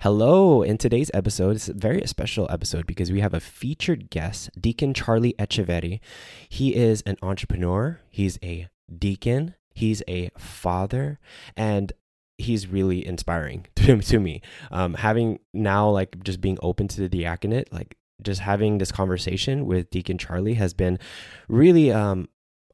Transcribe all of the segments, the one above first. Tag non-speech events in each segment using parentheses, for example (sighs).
Hello. In today's episode, it's a very special episode because we have a featured guest, Deacon Charlie Echeverry. He is an entrepreneur, he's a deacon, he's a father, and he's really inspiring (laughs) to, to me. Um, having now, like, just being open to the diaconate, like, just having this conversation with Deacon Charlie has been really um,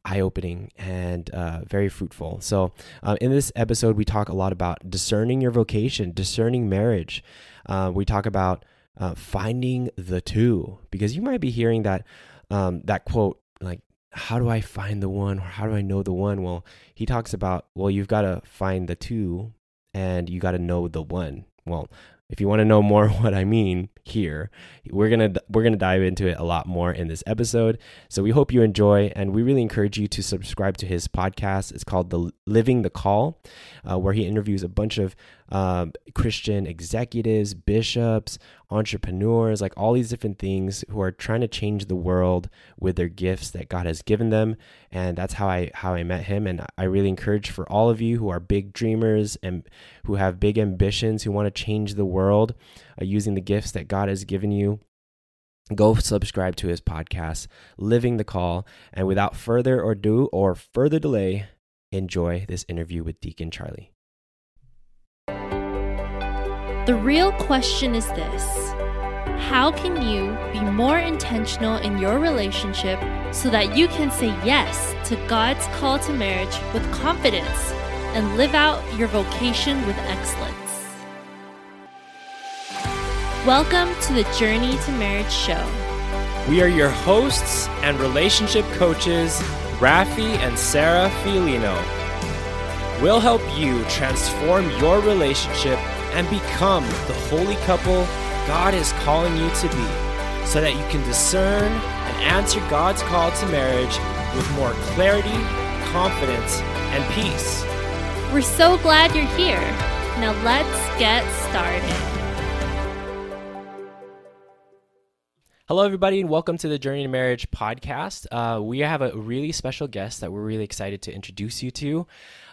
eye opening and uh, very fruitful. So, uh, in this episode, we talk a lot about discerning your vocation, discerning marriage. Uh, we talk about uh, finding the two because you might be hearing that um, that quote like how do I find the one or how do I know the one? Well, he talks about well, you've got to find the two and you got to know the one. Well, if you want to know more (laughs) what I mean here, we're going to we're going to dive into it a lot more in this episode. So we hope you enjoy and we really encourage you to subscribe to his podcast. It's called The Living the Call, uh, where he interviews a bunch of um, Christian executives, bishops, entrepreneurs, like all these different things who are trying to change the world with their gifts that God has given them. And that's how I how I met him. And I really encourage for all of you who are big dreamers and who have big ambitions, who want to change the world uh, using the gifts that God has given you. Go subscribe to his podcast, Living the Call. And without further ado or further delay, enjoy this interview with Deacon Charlie. The real question is this How can you be more intentional in your relationship so that you can say yes to God's call to marriage with confidence and live out your vocation with excellence? Welcome to the Journey to Marriage show. We are your hosts and relationship coaches, Rafi and Sarah Filino. We'll help you transform your relationship and become the holy couple God is calling you to be so that you can discern and answer God's call to marriage with more clarity, confidence, and peace. We're so glad you're here. Now let's get started. Hello, everybody, and welcome to the Journey to Marriage podcast. Uh, we have a really special guest that we're really excited to introduce you to.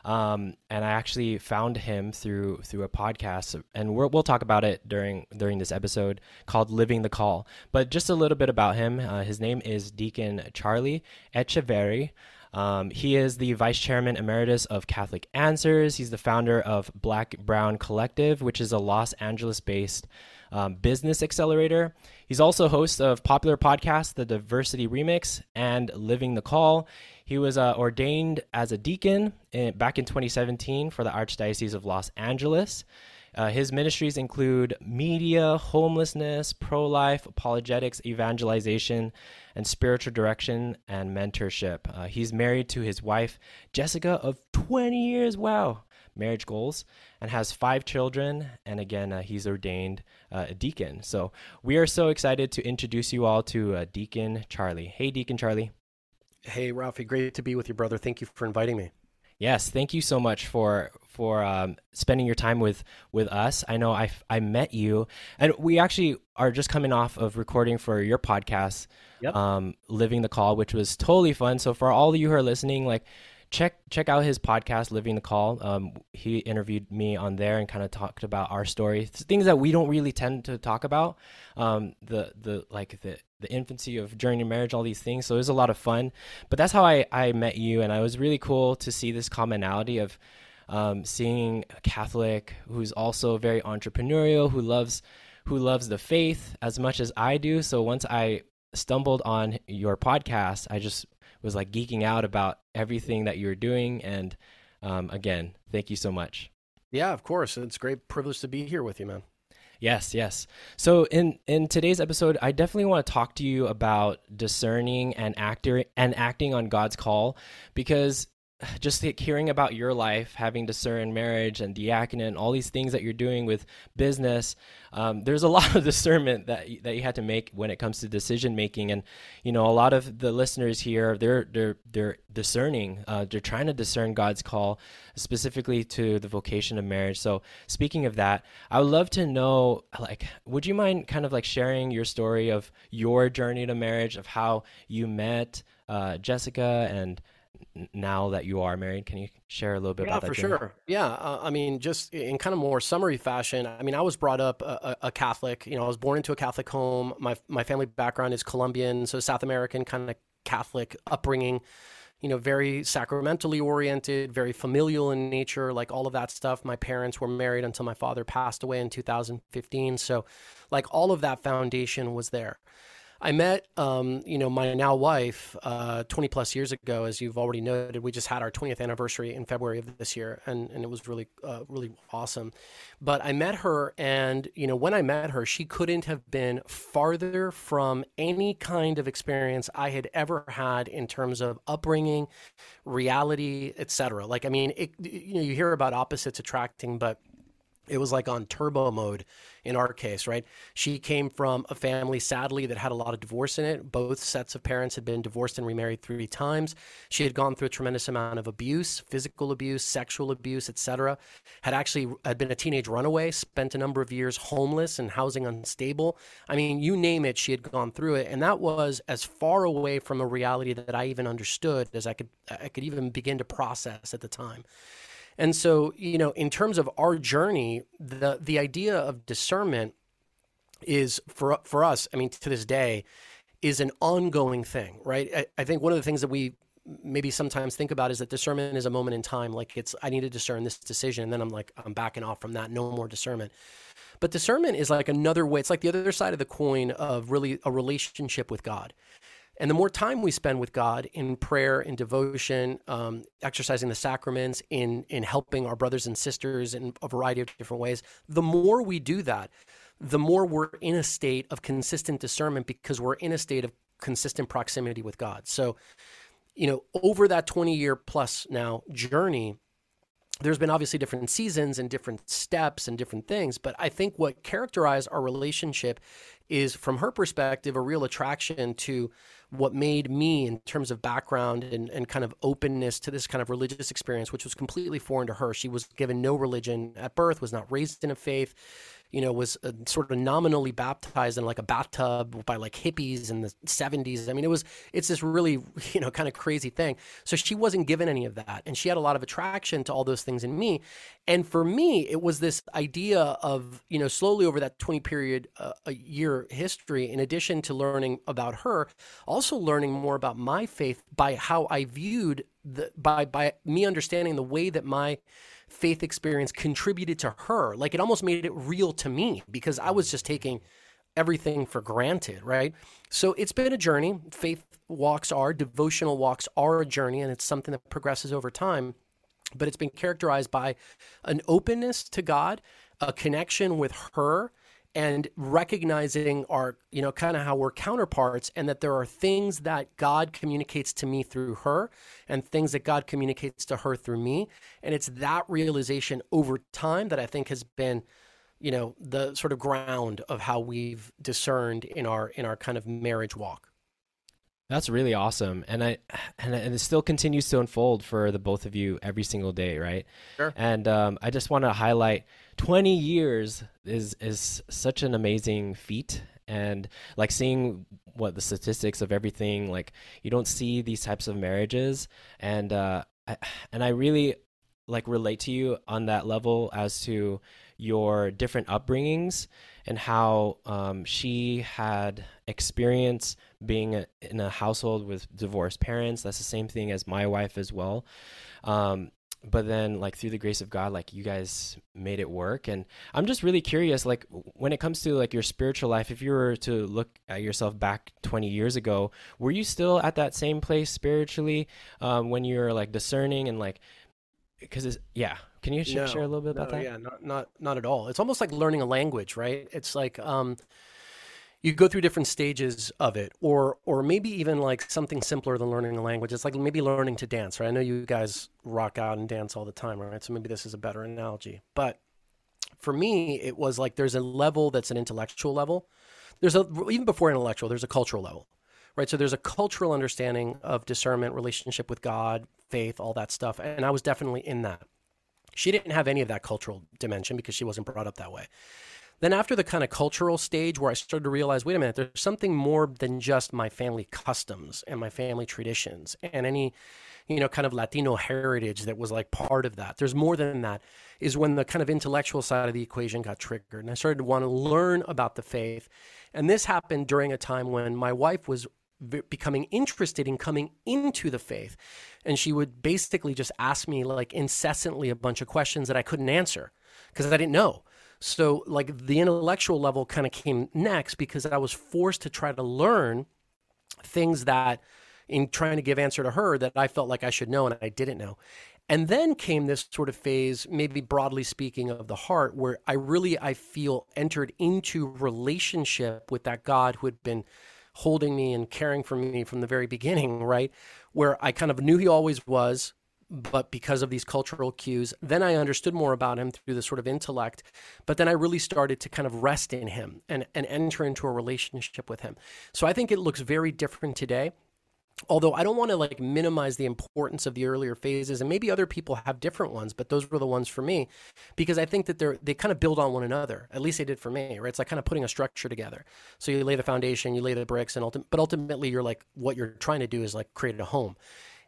Um, and I actually found him through through a podcast, and we will talk about it during during this episode called "Living the Call." But just a little bit about him. Uh, his name is Deacon Charlie Echeverry. Um, he is the vice chairman emeritus of Catholic Answers. He's the founder of Black Brown Collective, which is a Los Angeles based um, business accelerator. He's also host of popular podcasts, The Diversity Remix and Living the Call. He was uh, ordained as a deacon in, back in 2017 for the Archdiocese of Los Angeles. Uh, his ministries include media, homelessness, pro life, apologetics, evangelization, and spiritual direction and mentorship. Uh, he's married to his wife, Jessica, of 20 years. Wow marriage goals and has five children. And again, uh, he's ordained uh, a deacon. So we are so excited to introduce you all to uh, Deacon Charlie. Hey, Deacon Charlie. Hey, Ralphie. Great to be with you, brother. Thank you for inviting me. Yes, thank you so much for for um, spending your time with with us. I know I I met you, and we actually are just coming off of recording for your podcast, yep. um, "Living the Call," which was totally fun. So for all of you who are listening, like check check out his podcast living the call. Um, he interviewed me on there and kind of talked about our story things that we don't really tend to talk about. Um, the the like the the infancy of journey marriage all these things. So it was a lot of fun. But that's how i i met you and i was really cool to see this commonality of um, seeing a catholic who's also very entrepreneurial who loves who loves the faith as much as i do. So once i stumbled on your podcast i just was like geeking out about everything that you were doing. And um, again, thank you so much. Yeah, of course. It's a great privilege to be here with you, man. Yes, yes. So in in today's episode, I definitely want to talk to you about discerning and acting and acting on God's call because (sighs) just hearing about your life, having discern marriage and diaconate, and all these things that you're doing with business, um, there's a (laughs) lot of discernment that that you had to make when it comes to decision making. And you know, a lot of the listeners here, they're they're they're discerning. Uh, they're trying to discern God's call, specifically to the vocation of marriage. So, speaking of that, I would love to know, like, would you mind kind of like sharing your story of your journey to marriage, of how you met uh, Jessica and now that you are married? Can you share a little bit yeah, about that? for sure. Yeah, uh, I mean, just in kind of more summary fashion. I mean, I was brought up a, a, Catholic. You know, I was born into a Catholic home. My my family background is Colombian, so South American kind of Catholic upbringing. You know, very sacramentally oriented, very familial in nature, like all of that stuff. My parents were married until my father passed away in 2015. So, like all of that foundation was there. I met, um, you know, my now wife uh, 20 plus years ago, as you've already noted. We just had our 20th anniversary in February of this year, and, and it was really, uh, really awesome. But I met her, and, you know, when I met her, she couldn't have been farther from any kind of experience I had ever had in terms of upbringing, reality, etc. Like, I mean, it, you know, you hear about opposites attracting, but it was like on turbo mode in our case, right? She came from a family, sadly, that had a lot of divorce in it. Both sets of parents had been divorced and remarried three times. She had gone through a tremendous amount of abuse, physical abuse, sexual abuse, etc. Had actually had been a teenage runaway, spent a number of years homeless and housing unstable. I mean, you name it, she had gone through it, and that was as far away from a reality that I even understood as I could I could even begin to process at the time. And so, you know, in terms of our journey, the the idea of discernment is for for us. I mean, to this day, is an ongoing thing, right? I, I think one of the things that we maybe sometimes think about is that discernment is a moment in time. Like it's I need to discern this decision, and then I'm like I'm backing off from that. No more discernment. But discernment is like another way. It's like the other side of the coin of really a relationship with God. And the more time we spend with God in prayer, in devotion, um, exercising the sacraments, in in helping our brothers and sisters in a variety of different ways, the more we do that, the more we're in a state of consistent discernment because we're in a state of consistent proximity with God. So, you know, over that 20 year plus now journey, there's been obviously different seasons and different steps and different things, but I think what characterized our relationship is, from her perspective, a real attraction to what made me, in terms of background and, and kind of openness to this kind of religious experience, which was completely foreign to her. She was given no religion at birth, was not raised in a faith, you know, was uh, sort of nominally baptized in like a bathtub by like hippies in the 70s. I mean, it was, it's this really, (laughs) you know, kind of crazy thing. So she wasn't given any of that. And she had a lot of attraction to all those things in me. And for me, it was this idea of, you know, slowly over that 20 period, uh, a year history, in addition to learning about her, also learning more about my faith by how I viewed the, by, by me understanding the way that my, faith experience contributed to her. Like it almost made it real to me because I was just taking everything for granted, right? So it's been a journey. Faith walks are, devotional walks are a journey, and it's something that progresses over time. But it's been characterized by an openness to God, a connection with her, and recognizing our, you know, kind of how we're counterparts and that there are things that God communicates to me through her and things that God communicates to her through me. And it's that realization over time that I think has been, you know, the sort of ground of how we've discerned in our in our kind of marriage walk. That's really awesome, and I and, and it still continues to unfold for the both of you every single day, right? Sure. And um, I just want to highlight 20 years is is such an amazing feat, and like seeing what the statistics of everything, like you don't see these types of marriages, and uh, I, and I really like relate to you on that level as to your different upbringings and how um, she had experience being a, in a household with divorced parents. That's the same thing as my wife as well. Um, but then like through the grace of god like you guys made it work and i'm just really curious like when it comes to like your spiritual life if you were to look at yourself back 20 years ago were you still at that same place spiritually um, when you were like discerning and like because yeah can you No, share a little bit about no, that Yeah, not not not at all. It's almost like learning a language, right? It's like um, you go through different stages of it, or or maybe even like something simpler than learning a language. It's like maybe learning to dance, right? I know you guys rock out and dance all the time, right? So maybe this is a better analogy. But for me, it was like there's a level that's an intellectual level. There's a even before intellectual, there's a cultural level, right? So there's a cultural understanding of discernment, relationship with God, faith, all that stuff, and I was definitely in that. She didn't have any of that cultural dimension because she wasn't brought up that way. Then after the kind of cultural stage where I started to realize, wait a minute, there's something more than just my family customs and my family traditions and any, you know, kind of Latino heritage that was like part of that. There's more than that. Is when the kind of intellectual side of the equation got triggered, and I started to want to learn about the faith. And this happened during a time when my wife was becoming interested in coming into the faith and she would basically just ask me like incessantly a bunch of questions that I couldn't answer because I didn't know so, like, the intellectual level kind of came next because I was forced to try to learn things that, in trying to give answer to her, that I felt like I should know and I didn't know. And then came this sort of phase, maybe broadly speaking, of the heart, where I really, I feel, entered into relationship with that God who had been holding me and caring for me from the very beginning, right? Where I kind of knew he always was, but because of these cultural cues, then I understood more about him through the sort of intellect. But then I really started to kind of rest in him and, and enter into a relationship with him. So I think it looks very different today. Although I don't want to like minimize the importance of the earlier phases, and maybe other people have different ones, but those were the ones for me because I think that they're they kind of build on one another. At least they did for me, right? It's like kind of putting a structure together. So you lay the foundation, you lay the bricks, and ulti- but ultimately you're like what you're trying to do is like create a home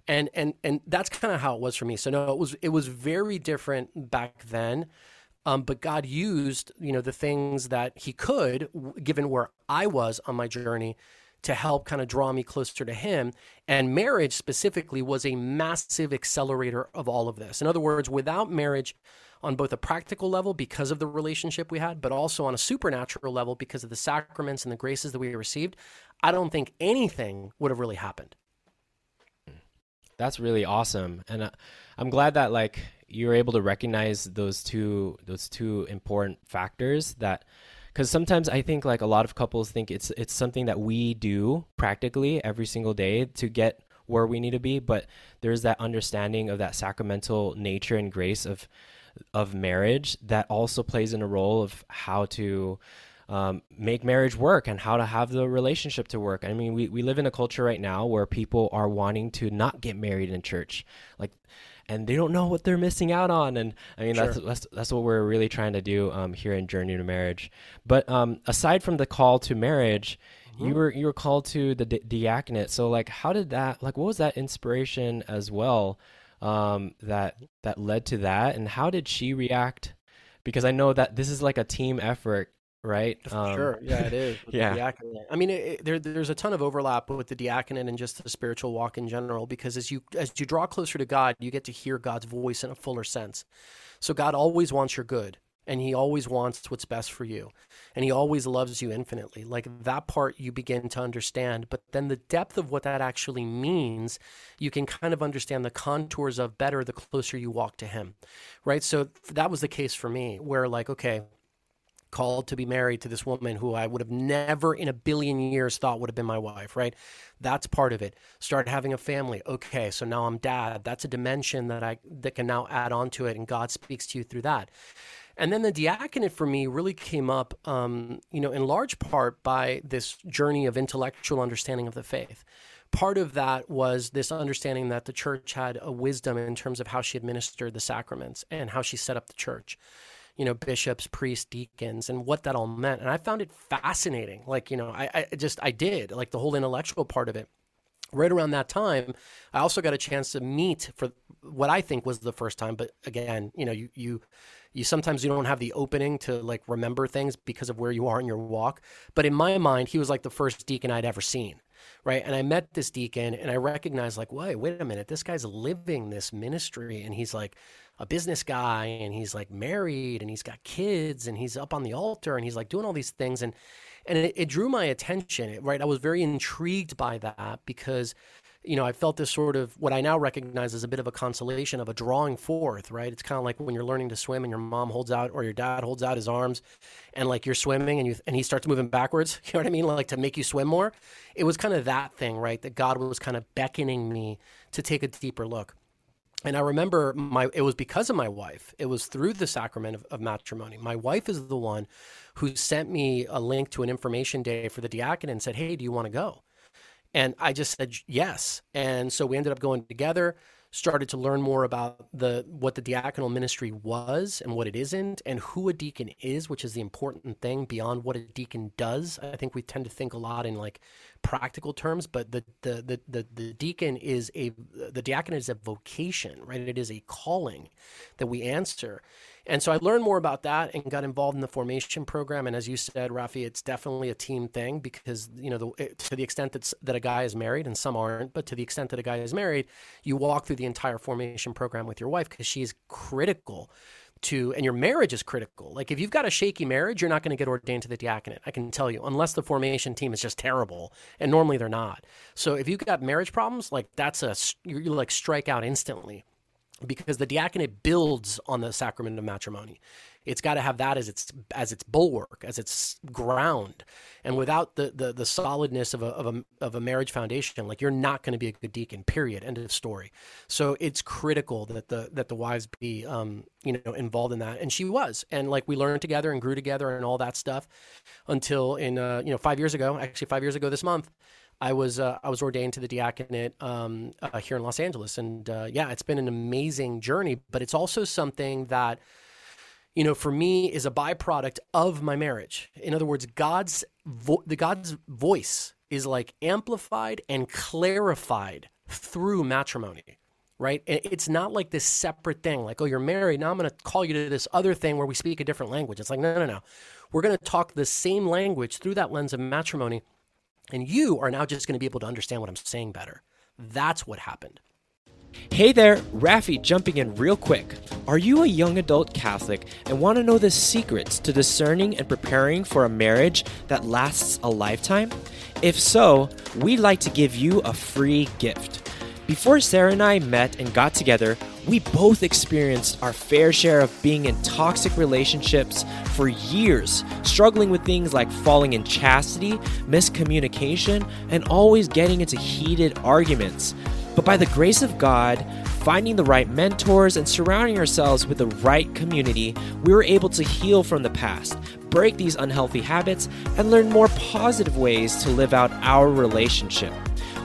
and and and that's kind of how it was for me. So no, it was it was very different back then. Um, but God used you know the things that He could, given where I was on my journey, to help kind of draw me closer to Him. And marriage specifically was a massive accelerator of all of this. In other words, without marriage, on both a practical level because of the relationship we had, but also on a supernatural level because of the sacraments and the graces that we received, I don't think anything would have really happened that's really awesome and uh, i'm glad that like you're able to recognize those two those two important factors that because sometimes i think like a lot of couples think it's it's something that we do practically every single day to get where we need to be but there's that understanding of that sacramental nature and grace of of marriage that also plays in a role of how to um, make marriage work and how to have the relationship to work. I mean, we, we live in a culture right now where people are wanting to not get married in church, like, and they don't know what they're missing out on. And I mean, sure. that's, that's that's what we're really trying to do um, here in Journey to Marriage. But um, aside from the call to marriage, mm-hmm. you were you were called to the di- diaconate. So, like, how did that? Like, what was that inspiration as well? Um, that that led to that, and how did she react? Because I know that this is like a team effort right? Um, sure, yeah, it is. yeah, I mean, it, it, there, there's a ton of overlap with the diaconate and just the spiritual walk in general, because as you as you draw closer to God, you get to hear God's voice in a fuller sense. So God always wants your good, and He always wants what's best for you, and He always loves you infinitely. Like that part, you begin to understand, but then the depth of what that actually means, you can kind of understand the contours of better the closer you walk to Him, right? So that was the case for me, where like, okay called to be married to this woman who I would have never in a billion years thought would have been my wife, right? That's part of it. Start having a family. Okay, so now I'm dad. That's a dimension that I that can now add on to it and God speaks to you through that. And then the diaconate for me really came up, um, you know, in large part by this journey of intellectual understanding of the faith. Part of that was this understanding that the church had a wisdom in terms of how she administered the sacraments and how she set up the church you know, bishops, priests, deacons, and what that all meant. And I found it fascinating. Like, you know, I, I just, I did, like the whole intellectual part of it. Right around that time, I also got a chance to meet for what I think was the first time. But again, you know, you, you, you sometimes you don't have the opening to like remember things because of where you are in your walk. But in my mind, he was like the first deacon I'd ever seen right? And I met this deacon and I recognized like, wait, wait a minute, this guy's living this ministry and he's like a business guy and he's like married and he's got kids and he's up on the altar and he's like doing all these things and and it, it drew my attention right? I was very intrigued by that because you know i felt this sort of what i now recognize as a bit of a consolation of a drawing forth right? It's kind of like when you're learning to swim and your mom holds out or your dad holds out his arms and like you're swimming and you and he starts moving backwards (laughs) you know what i mean? Like to make you swim more. It was kind of that thing right that god was kind of beckoning me to take a deeper look and I remember my it was because of my wife. It was through the sacrament of, of, matrimony. My wife is the one who sent me a link to an information day for the diaconate and said, "Hey, do you want to go?" And I just said yes. And so we ended up going together. Started to learn more about the what the diaconal ministry was and what it isn't and who a deacon is which is the important thing beyond what a deacon does. I think we tend to think a lot in like practical terms but the the the the, the deacon is a the diaconate is a vocation right? It is a calling that we answer and so I learned more about that and got involved in the formation program. And as you said, Rafi, it's definitely a team thing because, you know, the, to the extent that, that a guy is married and some aren't, but to the extent that a guy is married, you walk through the entire formation program with your wife because she's critical to, and your marriage is critical. Like if you've got a shaky marriage, you're not going to get ordained to the diaconate. I can tell you, unless the formation team is just terrible, and normally they're not. So if you've got marriage problems, like that's a you like strike out instantly because the diaconate builds on the sacrament of matrimony. It's got to have that as its as its bulwark, as its ground, and without the the, the solidness of a, of a of a marriage foundation, like you're not going to be a good deacon. Period. End of story. So it's critical that the that the wives be um, you know involved in that, and she was, and like we learned together and grew together and all that stuff, until in uh, you know five years ago, actually five years ago this month, I was uh, I was ordained to the diaconate um, uh, here in Los Angeles, and uh, yeah, it's been an amazing journey. But it's also something that, you know, for me is a byproduct of my marriage. In other words, God's vo- the God's voice is like amplified and clarified through matrimony. Right. It's not like this separate thing, like, oh, you're married. Now I'm going to call you to this other thing where we speak a different language. It's like, no, no, no. We're going to talk the same language through that lens of matrimony and you are now just going to be able to understand what I'm saying better. That's what happened. Hey there, Rafi jumping in real quick. Are you a young adult Catholic and want to know the secrets to discerning and preparing for a marriage that lasts a lifetime? If so, we'd like to give you a free gift. Before Sarah and I met and got together, we both experienced our fair share of being in toxic relationships for years, struggling with things like falling in chastity, miscommunication, and always getting into heated arguments. But by the grace of God, finding the right mentors, and surrounding ourselves with the right community, we were able to heal from the past, break these unhealthy habits, and learn more positive ways to live out our relationship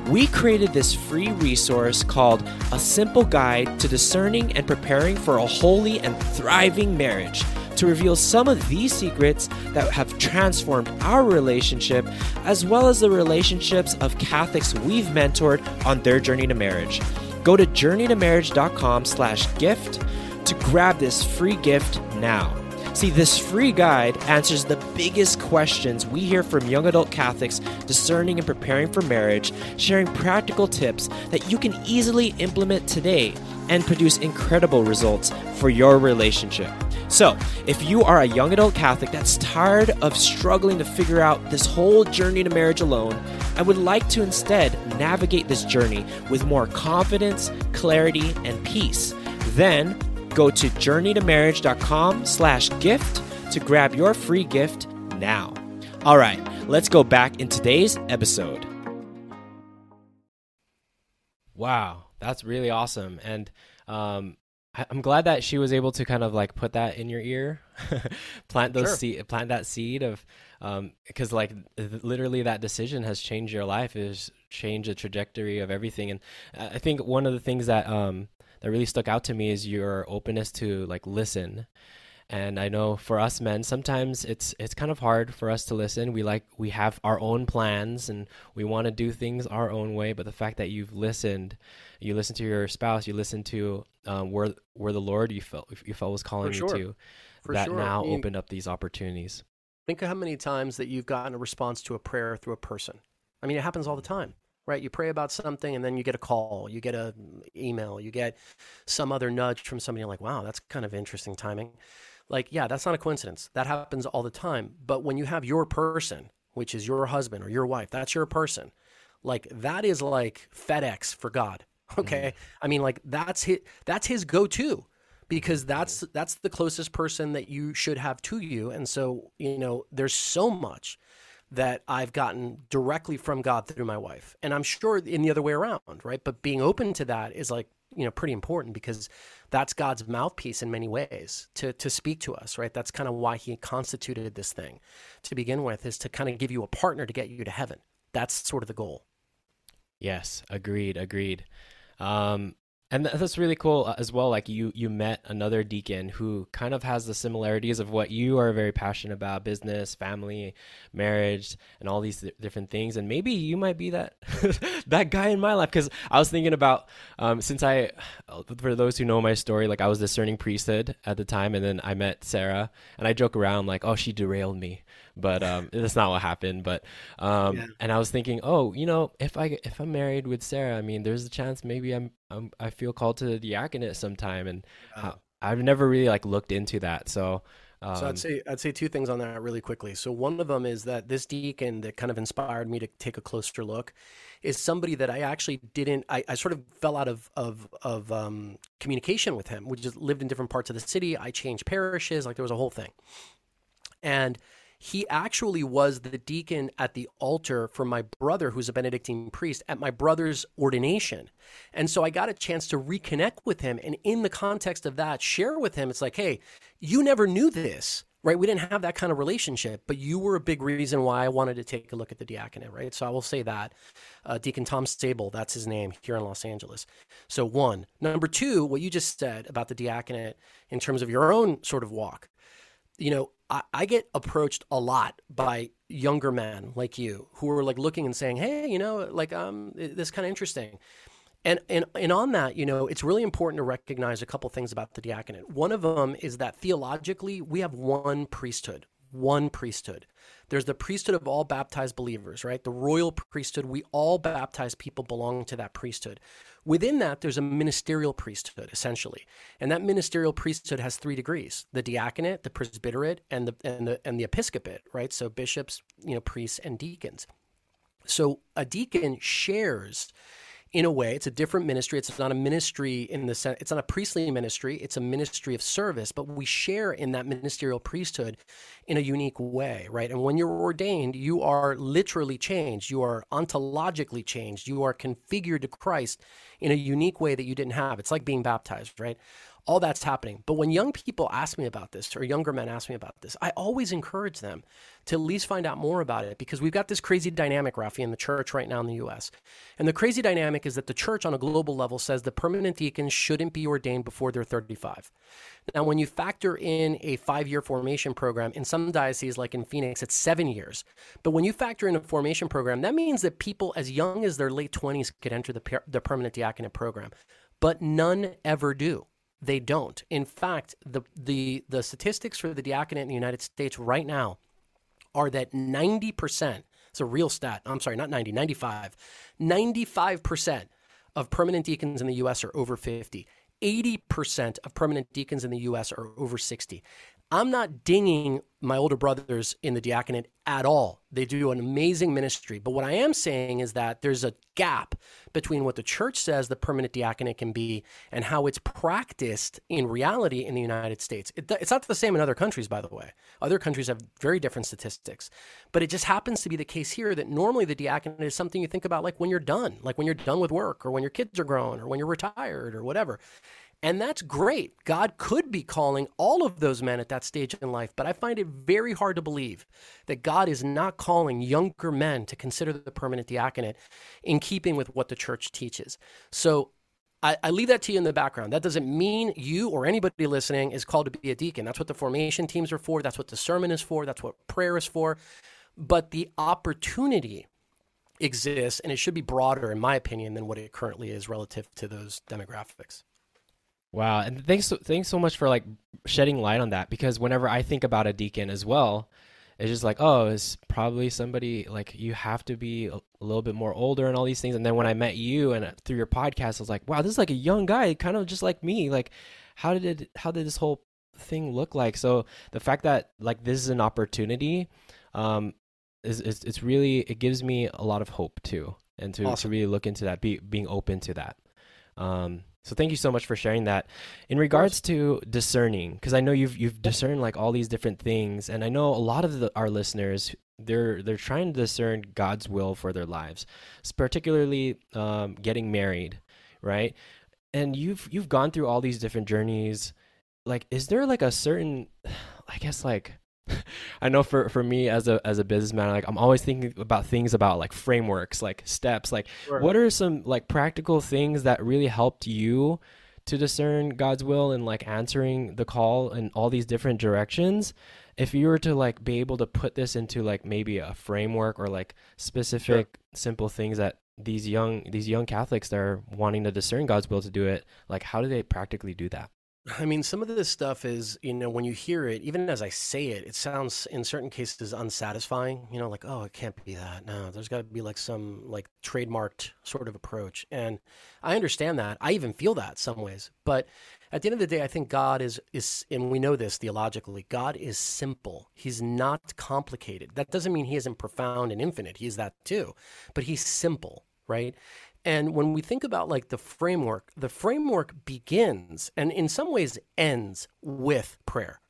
we created this free resource called A Simple Guide to Discerning and Preparing for a Holy and Thriving Marriage to reveal some of these secrets that have transformed our relationship as well as the relationships of Catholics we've mentored on their journey to marriage. Go to journeytomarriage.com slash gift to grab this free gift now. See, this free guide answers the biggest questions we hear from young adult Catholics discerning and preparing for marriage, sharing practical tips that you can easily implement today and produce incredible results for your relationship. So, if you are a young adult Catholic that's tired of struggling to figure out this whole journey to marriage alone and would like to instead navigate this journey with more confidence, clarity, and peace, then Go to journeytomarriage.com slash gift to grab your free gift now. All right, let's go back in today's episode. Wow, that's really awesome. And um, I, am glad that she was able to kind of like put that in your ear, (laughs) plant those sure. seed, plant that seed of, because um, like literally that decision has changed your life, is changed the trajectory of everything. And I think one of the things that um, that really stuck out to me is your openness to like listen. And i know for us men sometimes it's it's kind of hard for us to listen. We like we have our own plans and we want to do things our own way but the fact that you've listened you listen to your spouse you listen to um, where where the lord you felt you felt was calling you to for that sure. now I mean, opened up these opportunities. Think of how many times that you've gotten a response to a prayer through a person. I mean it happens all the time right? You pray about something and then you get a call, you get an email, you get some other nudge from somebody like, wow, that's kind of interesting timing. Like, yeah, that's not a coincidence. That happens all the time. But when you have your person, which is your husband or your wife, that's your person. Like that is like FedEx for God. (laughs) Okay? Mm. I mean like that's his that's his go-to because that's that's the closest person that you should have to you and so, you know, there's so much that I've gotten directly from God through my wife. And I'm sure in the other way around, right? But being open to that is like, you know, pretty important because that's God's mouthpiece in many ways to to speak to us, right? That's kind of why he constituted this thing to begin with is to kind of give you a partner to get you to heaven. That's sort of the goal. Yes, agreed, agreed. Um And that's really cool uh, as well. Like you, you met another deacon who kind of has the similarities of what you are very passionate about: business, family, marriage, and all these different things. And maybe you might be that (laughs) that guy in my life. Because I was thinking about um, since I, for those who know my story, like I was discerning priesthood at the time, and then I met Sarah, and I joke around like, "Oh, she derailed me." But um, (laughs) that's not what happened. But um, yeah. and I was thinking, oh, you know, if I if I'm married with Sarah, I mean, there's a chance maybe I'm, I'm i feel called to the diaconate sometime, and uh, I've never really like looked into that. So. So I'd um, say I'd say two things on that really quickly. So one of them is that this deacon that kind of inspired me to take a closer look is somebody that I actually didn't. I, I sort of fell out of of of um, communication with him. We just lived in different parts of the city. I changed parishes. Like there was a whole thing, and he actually was the deacon at the altar for my brother, who's a Benedictine priest, at my brother's ordination. And so I got a chance to reconnect with him. And in the context of that, share with him, it's like, hey, you never knew this, right? We didn't have that kind of relationship, but you were a big reason why I wanted to take a look at the diaconate, right? So I will say that. Uh, Deacon Tom Stable, that's his name here in Los Angeles. So, one. Number two, what you just said about the diaconate in terms of your own sort of walk you know, I, I, get approached a lot by younger men like you who are like looking and saying, "Hey, you know, like um, this kind of interesting." And, and and on that, you know, it's really important to recognize a couple things about the diaconate. One of them is that theologically, we have one priesthood, one priesthood. There's the priesthood of all baptized believers, right? The royal priesthood. We all baptized people belonging to that priesthood. Within that, there's a ministerial priesthood, essentially. And that ministerial priesthood has three degrees the diaconate, the presbyterate, and the, and the, and the episcopate, right? So bishops, you know, priests, and deacons. So a deacon shares in a way it's a different ministry. It's not a ministry in the sense it's not a priestly ministry. It's a ministry of service but we share in that ministerial priesthood in a unique way right? And when you're ordained you are literally changed. You are ontologically changed. You are configured to christ in a unique way that you didn't have. It's like being baptized right all that's happening. But when young people ask me about this, or younger men ask me about this, I always encourage them to at least find out more about it because we've got this crazy dynamic, Rafi, in the church right now in the US. And the crazy dynamic is that the church on a global level says the permanent deacons shouldn't be ordained before they're 35. Now, when you factor in a five year formation program, in some dioceses, like in Phoenix, it's seven years. But when you factor in a formation program, that means that people as young as their late 20s could enter the, the permanent diaconate program. But none ever do. They don't. In fact, the the the statistics for the diaconate in the United States right now are that 90%, it's a real stat. I'm sorry, not 90, 95. 95% of permanent deacons in the US are over 50. 80% of permanent deacons in the US are over 60. I'm not dinging my older brothers in the diaconate at all. They do an amazing ministry. But what I am saying is that there's a gap between what the church says the permanent diaconate can be and how it's practiced in reality in the United States. It, it's not the same in other countries, by the way. Other countries have very different statistics. But it just happens to be the case here that normally the diaconate is something you think about like when you're done, like when you're done with work or when your kids are grown or when you're retired or whatever. And that's great. God could be calling all of those men at that stage in life, but I find it very hard to believe that God is not calling younger men to consider the permanent diaconate in keeping with what the church teaches. So I, I, leave that to you in the background. That doesn't mean you or anybody listening is called to be a deacon. That's what the formation teams are for. That's what the sermon is for. That's what prayer is for. But the opportunity exists, and it should be broader, in my opinion, than what it currently is relative to those demographics. Wow, and thanks thanks so much for like shedding light on that because whenever I think about a deacon as well, it's just like oh, it's probably somebody like you have to be a little bit more older and all these things. And then when I met you and uh, through your podcast, I was like, wow, this is like a young guy, kind of just like me. Like, how did it? How did this whole thing look like? So the fact that like this is an opportunity, um, is, is it's really it gives me a lot of hope too, and to awesome. to really look into that, be being open to that. Um, so thank you so much for sharing that. In regards to discerning, because I know you've you've discerned like all these different things, and I know a lot of the, our listeners they're they're trying to discern God's will for their lives, it's particularly um, getting married, right? And you've you've gone through all these different journeys. Like, is there like a certain, (sighs) I guess like (laughs) I know for for me as a as a businessman, like I'm always thinking about things about like frameworks, like steps, like sure. what are some like practical things that really helped you to discern God's will and like answering the call in all these different directions? If you were to like be able to put this into like maybe a framework or like specific sure. simple things that these young these young Catholics that are wanting to discern God's will to do it, like how do they practically do that? I mean, some of this stuff is, you know, when you hear it, even as I say it, it sounds in certain cases unsatisfying. You know, like, oh, it can't be that. No, there's got to be like some like trademarked sort of approach. And I understand that. I even feel that some ways. But at the end of the day, I think God is is, and we know this theologically. God is simple. He's not complicated. That doesn't mean He isn't profound and infinite. He is that too. But He's simple, right? And when we think about like the framework, the framework begins and in some ways ends with prayer.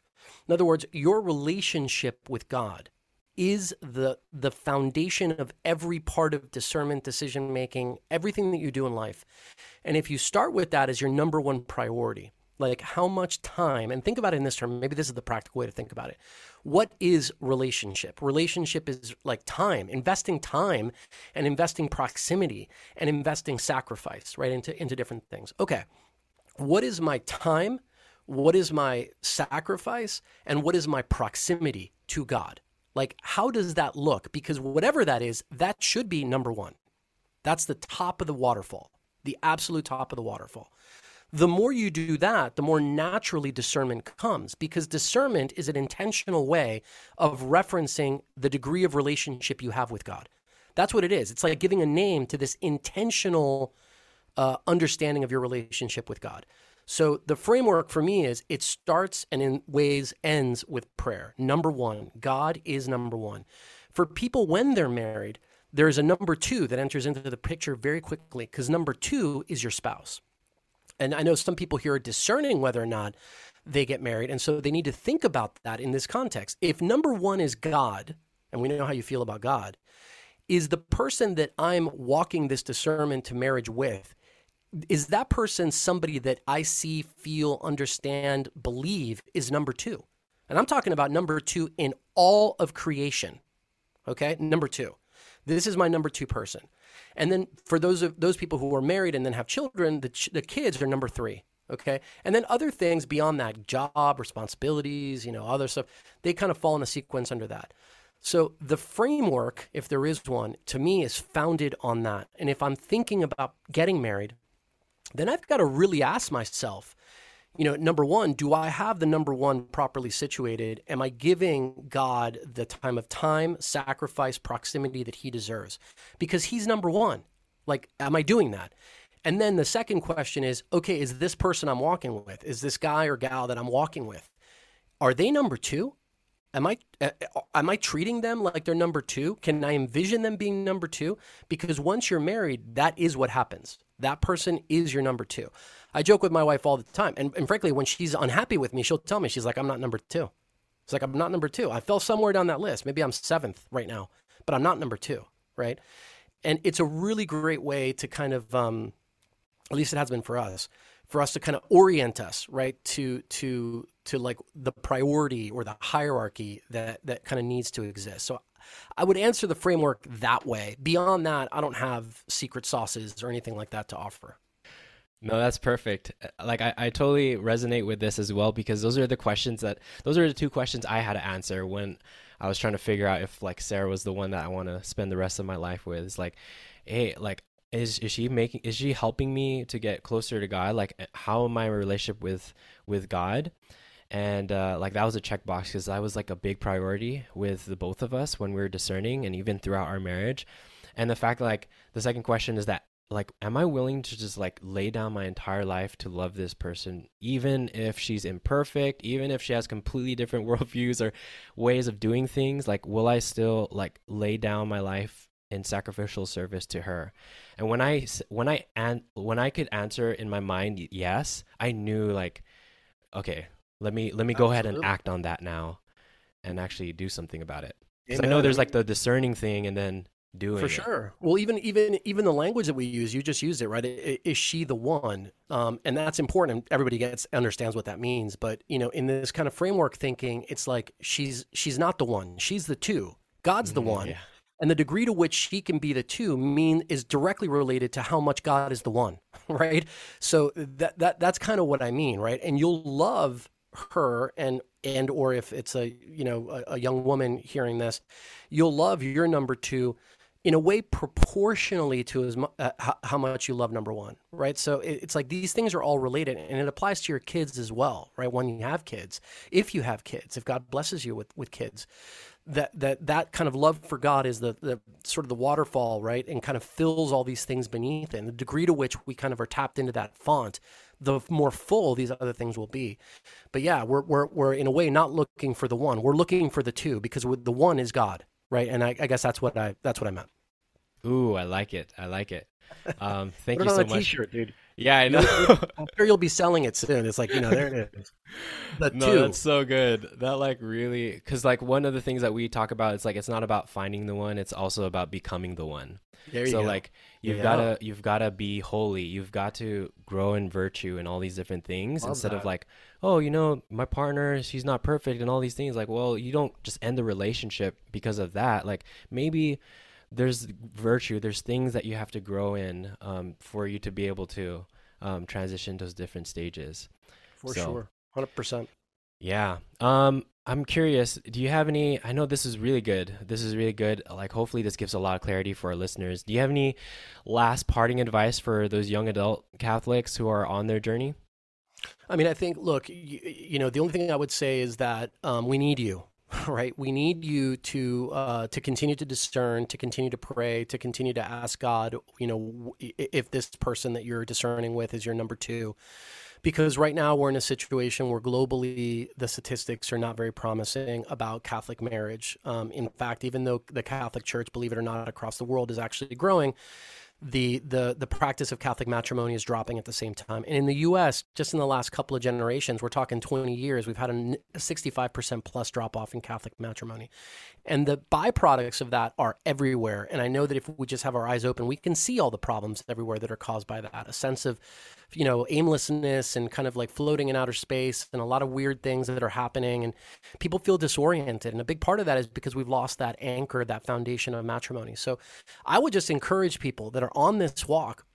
In other words, your relationship with God is the the foundation of every part of discernment, decision making, everything that you do in life. And if you start with that as your number one priority, like how much time, and think about it in this term, maybe this is the practical way to think about it. What is relationship? Relationship is like time, investing time and investing proximity and investing sacrifice, right, into, into different things. Okay, what is my time? What is my sacrifice? And what is my proximity to God? Like, how does that look? Because whatever that is, that should be number one. That's the top of the waterfall, the absolute top of the waterfall the more you do that, the more naturally discernment comes because discernment is an intentional way of referencing the degree of relationship you have with God. That's what it is. It's like giving a name to this intentional uh, understanding of your relationship with God. So the framework for me is it starts and in ways ends with prayer. Number one, God is number one. For people when they're married, there's a number two that enters into the picture very quickly because number two is your spouse. And I know some people here are discerning whether or not they get married. And so they need to think about that in this context. If number one is God, and we know how you feel about God, is the person that I'm walking this discernment to marriage with, is that person somebody that I see, feel, understand, believe is number two? And I'm talking about number two in all of creation. Okay, number two. This is my number two person. And then for those of those people who are married and then have children, the, ch- the kids are number three. Okay. And then other things beyond that, job, responsibilities, you know, other stuff, they kind of fall in a sequence under that. So the framework, if there is one, to me is founded on that. And if I'm thinking about getting married, then I've got to really ask myself, you know, number one, do I have the number one properly situated? Am I giving God the time of time, sacrifice, proximity that he deserves? Because he's number one. Like, am I doing that? And then the second question is okay, is this person I'm walking with, is this guy or gal that I'm walking with, are they number two? Am I am I treating them like they're number two? Can I envision them being number two? Because once you're married, that is what happens. That person is your number two. I joke with my wife all the time. And, and frankly, when she's unhappy with me, she'll tell me, she's like, I'm not number two. It's like, I'm not number two. I fell somewhere down that list. Maybe I'm seventh right now, but I'm not number two, right? And it's a really great way to kind of, um, at least it has been for us, for us to kind of orient us, right, to to to like the priority or the hierarchy that that kind of needs to exist. So I would answer the framework that way. Beyond that, I don't have secret sauces or anything like that to offer. No, that's perfect. Like I, I totally resonate with this as well because those are the questions that those are the two questions I had to answer when I was trying to figure out if like Sarah was the one that I want to spend the rest of my life with. It's like, hey, like is is she making is she helping me to get closer to God? Like how am I relationship with with God? And uh, like that was a checkbox because that was like a big priority with the both of us when we were discerning and even throughout our marriage. And the fact like the second question is that like am i willing to just like lay down my entire life to love this person even if she's imperfect even if she has completely different (laughs) worldviews or ways of doing things? Like will i still like lay down my life in sacrificial service to her? And when i when i and when i could answer in my mind yes i knew like okay let me let me go Absolutely. ahead and act on that now and actually do something about it. Because i know there's like the discerning thing and then doing for it. sure. Well even even even the language that we use you just used it right? Is she the one? Um, and that's important. Everybody gets understands what that means. But you know in this kind of framework thinking it's like she's she's not the one. She's the two. God's the Mhm, one. yeah. and the degree to which she can be the two mean is directly related to how much god is the one (laughs) right? So that that that's kind of what i mean right? And you'll love her and and or if it's a you know a, a young woman hearing this you'll love your number two in a way proportionally to as mu- uh, how, how much you love number one right so it, it's like these things are all related and it applies to your kids as well right when you have kids if you have kids if god blesses you with with kids that that that kind of love for God is the the sort of the waterfall, right, and kind of fills all these things beneath it. And the degree to which we kind of are tapped into that font, the more full these other things will be. But yeah, we're we're we're in a way not looking for the one. We're looking for the two because the one is God, right? And I, I guess that's what I that's what I meant. Ooh, I like it. I like it. Um, (laughs) thank you so much. T-shirt, dude. Yeah, I know. I'm sure you'll be selling it soon. It's like you know, there it is. (laughs) The no, two. that's so good. That like really, because like one of the things that we talk about, it's like it's not about finding the one; it's also about becoming the one. There you so go. like you've Yeah. gotta you've gotta be holy. You've got to grow in virtue and all these different things Love instead of like, oh, you know, my partner, she's not perfect and all these things. Like, well, you don't just end the relationship because of that. Like maybe there's virtue. There's things that you have to grow in um, for you to be able to um, transition those different stages. for so- sure, hundred percent. Yeah. Um I'm curious, do you have any I know this is really good. This is really good. Like hopefully this gives a lot of clarity for our listeners. Do you have any last parting advice for those young adult Catholics who are on their journey? I mean, I think, look, you, you know, the only thing I would say is that um, we need you, (laughs) right? We need you to uh, to continue to discern, to continue to pray, to continue to ask God, you know, if this person that you're discerning with is your number two. Because right now we're in a situation where globally the statistics are not very promising about Catholic marriage. Um, in fact, even though the Catholic Church, believe it or not, across the world is actually growing, the the the practice of Catholic matrimony is dropping at the same time. And in the U.S., just in the last couple of generations, we're talking 20 years, we've had a 65% plus drop off in Catholic matrimony. And the byproducts of that are everywhere. And I know that if we just have our eyes open, we can see all the problems everywhere that are caused by that. A sense of, you know, aimlessness and kind of like floating in outer space and a lot of weird things that are happening. And people feel disoriented. And a big part of that is because we've lost that anchor, that foundation of matrimony. So I would just encourage people that are on this walk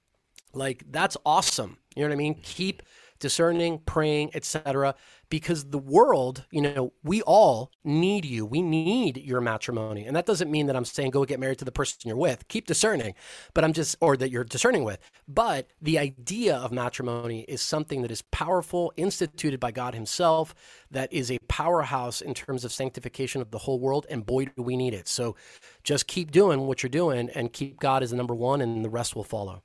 like that's awesome you know what i mean keep discerning praying etc because the world you know we all need you. We need your matrimony. And that doesn't mean that i'm saying go get married to the person you're with. Keep discerning. But i'm just or that you're discerning with. But the idea of matrimony is something that is powerful instituted by god himself that is a powerhouse in terms of sanctification of the whole world. And boy do we need it. So just keep doing what you're doing and keep god as the number one and the rest will follow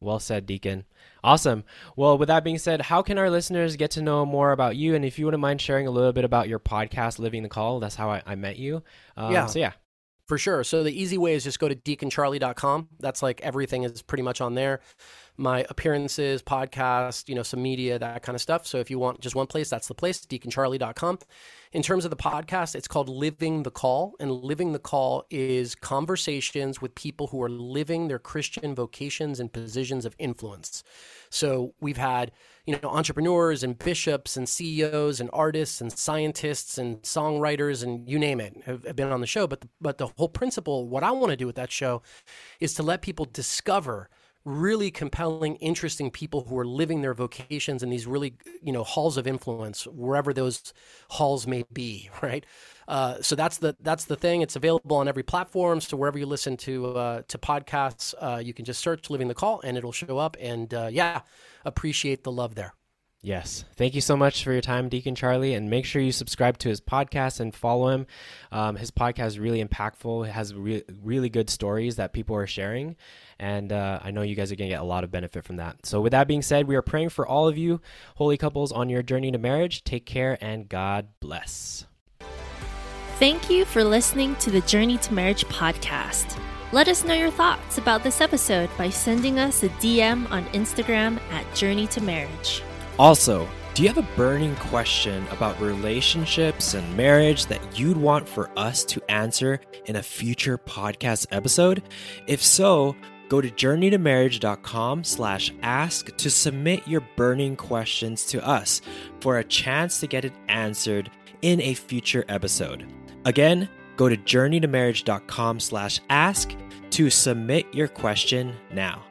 Well said, Deacon. Awesome. Well, with that being said, how can our listeners get to know more about you? And if you wouldn't mind sharing a little bit about your podcast, Living the Call, that's how I, I met you. Um, Yeah. So, yeah. For sure. So the easy way is just go to deaconcharlie.com. That's like everything is pretty much on there. My appearances, podcast, you know, some media, that kind of stuff. So if you want just one place, that's the place, deaconcharlie.com. In terms of the podcast, it's called Living the Call. And Living the Call is conversations with people who are living their Christian vocations and positions of influence. So we've had, you know, entrepreneurs and bishops and CEOs and artists and scientists and songwriters and you name it have, have been on the show. But the, but the whole principle, what I want to do with that show, is to let people discover really compelling, interesting people who are living their vocations in these really, you know, halls of influence, wherever those halls may be, (laughs) right? Uh, so that's the that's the thing. It's available on every platform. So wherever you listen to uh, to podcasts, uh, you can just search "Living the Call" and it'll show up. And uh, yeah, appreciate the love there. Yes. Thank you so much for your time, Deacon Charlie. And make sure you subscribe to his podcast and follow him. Um, his podcast is really impactful. It has re- really good stories that people are sharing. And uh, I know you guys are going to get a lot of benefit from that. So, with that being said, we are praying for all of you, holy couples, on your journey to marriage. Take care and God bless. Thank you for listening to the Journey to Marriage podcast. Let us know your thoughts about this episode by sending us a DM on Instagram at Journey to Marriage. Also, Do you have a burning question about relationships and marriage that you'd want for us to answer in a future podcast episode? If so, go to journeytomarriage.com slash ask to submit your burning questions to us for a chance to get it answered in a future episode. Again, go to journeytomarriage.com slash ask to submit your question now.